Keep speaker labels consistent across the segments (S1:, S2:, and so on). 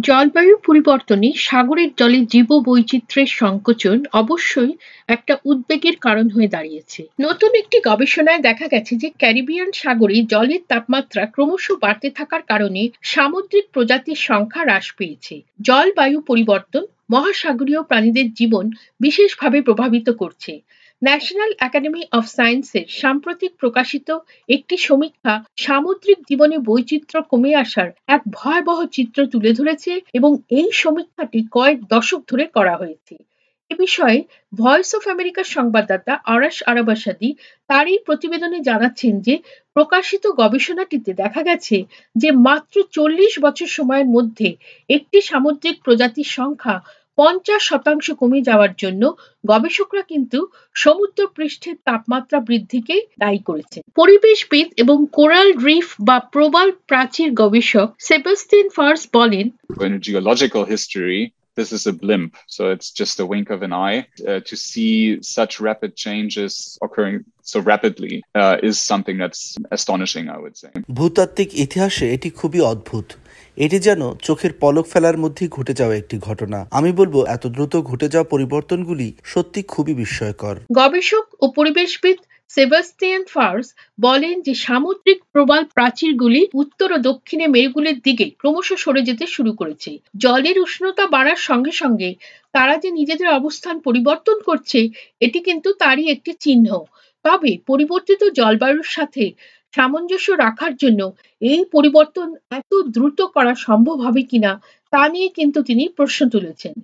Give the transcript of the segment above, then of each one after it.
S1: জলবায়ু পরিবর্তনে সাগরের জলে জীববৈচিত্র্যের সংকোচন অবশ্যই একটা উদ্বেগের কারণ হয়ে দাঁড়িয়েছে। নতুন একটি গবেষণায় দেখা গেছে যে ক্যারিবিয়ান সাগরে জলের তাপমাত্রা ক্রমশ বাড়তে থাকার কারণে সামুদ্রিক প্রজাতির সংখ্যা হ্রাস পেয়েছে। জলবায়ু পরিবর্তন মহাসাগরীয় প্রাণীদের জীবন বিশেষভাবে প্রভাবিত করছে। ন্যাশনাল একাডেমি অফ সায়েন্সের সাম্প্রতিক প্রকাশিত একটি সমীক্ষা সামুদ্রিক জীবনে বৈচিত্র্য কমে আসার এক ভয়াবহ চিত্র তুলে ধরেছে এবং এই সমীক্ষাটি কয়েক দশক ধরে করা হয়েছে। এ বিষয়ে ভয়েস অফ আমেরিকার সংবাদদাতা আরাশ আরাবাসাদি তার এই প্রতিবেদনে জানাচ্ছেন যে প্রকাশিত গবেষণাটিতে দেখা গেছে যে মাত্র চল্লিশ বছর সময়ের মধ্যে একটি সামুদ্রিক প্রজাতির সংখ্যা পঞ্চাশ শতাংশ কমে যাওয়ার জন্য গবেষকরা কিন্তু সমুদ্র পৃষ্ঠের তাপমাত্রা বৃদ্ধিকে দায়ী করেছেন। পরিবেশবিদ এবং কোরাল রিফ বা প্রবাল প্রাচীর গবেষক সেবাস্টিন ফার্স বলেন
S2: geological history, this is a blimp. So it's just a wink of an eye. Uh, to see such rapid changes occurring so rapidly uh, is something that's astonishing, I would say.
S3: ভূতাত্ত্বিক ইতিহাসে এটি খুবই অদ্ভুত এটি যেন চোখের পলক ফেলার মধ্যেই ঘটে যাওয়া একটি ঘটনা আমি বলব এত দ্রুত ঘটে যাওয়া পরিবর্তনগুলি সত্যি খুবই বিস্ময়কর
S1: গবেষক ও পরিবেশবিদ সেবাস্টিয়ান ফার্স বলেন যে সামুদ্রিক প্রবাল প্রাচীরগুলি উত্তর ও দক্ষিণে মেরুগুলির দিকে ক্রমশ সরে যেতে শুরু করেছে। জলের উষ্ণতা বাড়ার সঙ্গে সঙ্গে তারা যে নিজেদের অবস্থান পরিবর্তন করছে, এটি কিন্তু তারই একটি চিহ্ন। তবে পরিবর্তিত জলবায়ুর সাথে সামঞ্জস্য রাখার জন্য এই পরিবর্তন এত দ্রুত করা সম্ভব হবে কিনা, তা নিয়ে কিন্তু তিনি প্রশ্ন তুলেছেন।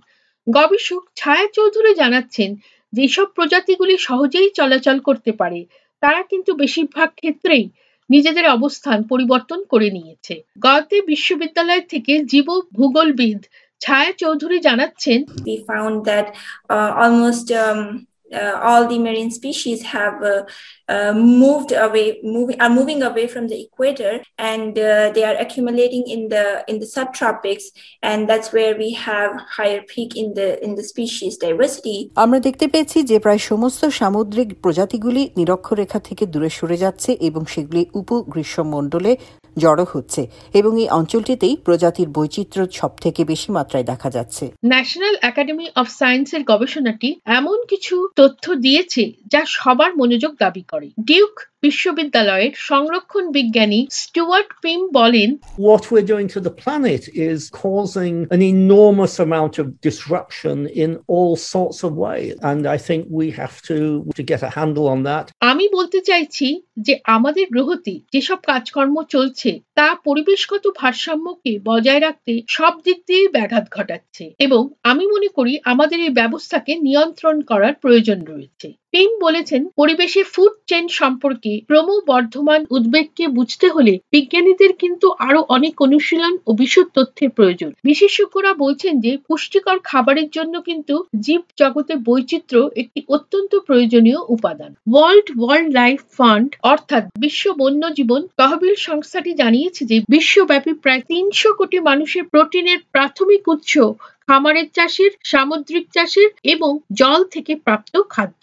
S1: গবেষক ছায়া চৌধুরী জানাচ্ছেন যেসব প্রজাতিগুলি সহজেই চলাচল করতে পারে তারা কিন্তু বেশিরভাগ ক্ষেত্রেই নিজেদের অবস্থান পরিবর্তন করে নিয়েছে। গয়াতে বিশ্ববিদ্যালয় থেকে জীব ভূগোলবিদ ছায়া চৌধুরী জানাচ্ছেন
S4: we found that uh, almost um, uh, all the marine species have uh, uh, moved away moving are moving away from the equator and uh, they are accumulating in the in the subtropics and that's where we have higher peak in the in the species diversity
S5: আমরা দেখতে পেয়েছি যে প্রায় সমস্ত সামুদ্রিক প্রজাতিগুলি নিরক্ষরেখা থেকে দূরে সরে যাচ্ছে এবং সেগুলি উপগ্রীষ্মমণ্ডলে জড়ো হচ্ছে এবং এই অঞ্চলটিতেই প্রজাতির বৈচিত্র্য সব থেকে বেশি মাত্রায় দেখা যাচ্ছে
S1: ন্যাশনাল একাডেমি অফ সায়েন্সের গবেষণাটি এমন কিছু তথ্য দিয়েছে যা সবার মনোযোগ দাবি করে। ডিউক বিশ্ববিদ্যালয়ের সংরক্ষণ বিজ্ঞানী স্টুয়ার্ট পিম বলেন
S6: what we're doing to the planet is causing an enormous amount of disruption in all sorts of ways. And I think we have to, to get a handle on that.
S1: আমি বলতে চাইছি যে আমাদের গ্রহতে যেসব কাজকর্ম চলছে তা পরিবেশগত ভারসাম্যকে বজায় রাখতে সব দিক দিয়ে ব্যাঘাত ঘটাচ্ছে এবং আমি মনে করি আমাদের এই ব্যবস্থাকে নিয়ন্ত্রণ করার প্রয়োজন রয়েছে পিম বলেছেন, পরিবেশে ফুড চেন সম্পর্কে ক্রমবর্ধমান উদ্বেগকে বুঝতে হলে বিজ্ঞানীদের কিন্তু আরও অনেক অনুশীলন ও বিশদ তথ্যের প্রয়োজন। বিশেষজ্ঞরা বলছেন যে, পুষ্টিকর খাবারের জন্য কিন্তু জীব জগতে বৈচিত্র্য একটি অত্যন্ত প্রয়োজনীয় উপাদান। ওয়ার্ল্ড ওয়াইল্ড লাইফ ফান্ড অর্থাৎ বিশ্ব বন্যজীবন তহবিল সংস্থাটি জানিয়েছে যে, বিশ্বব্যাপী প্রায় তিনশো কোটি মানুষের প্রোটিনের প্রাথমিক উৎস খামারের চাষের, সামুদ্রিক চাষের এবং জল থেকে প্রাপ্ত খাদ্য।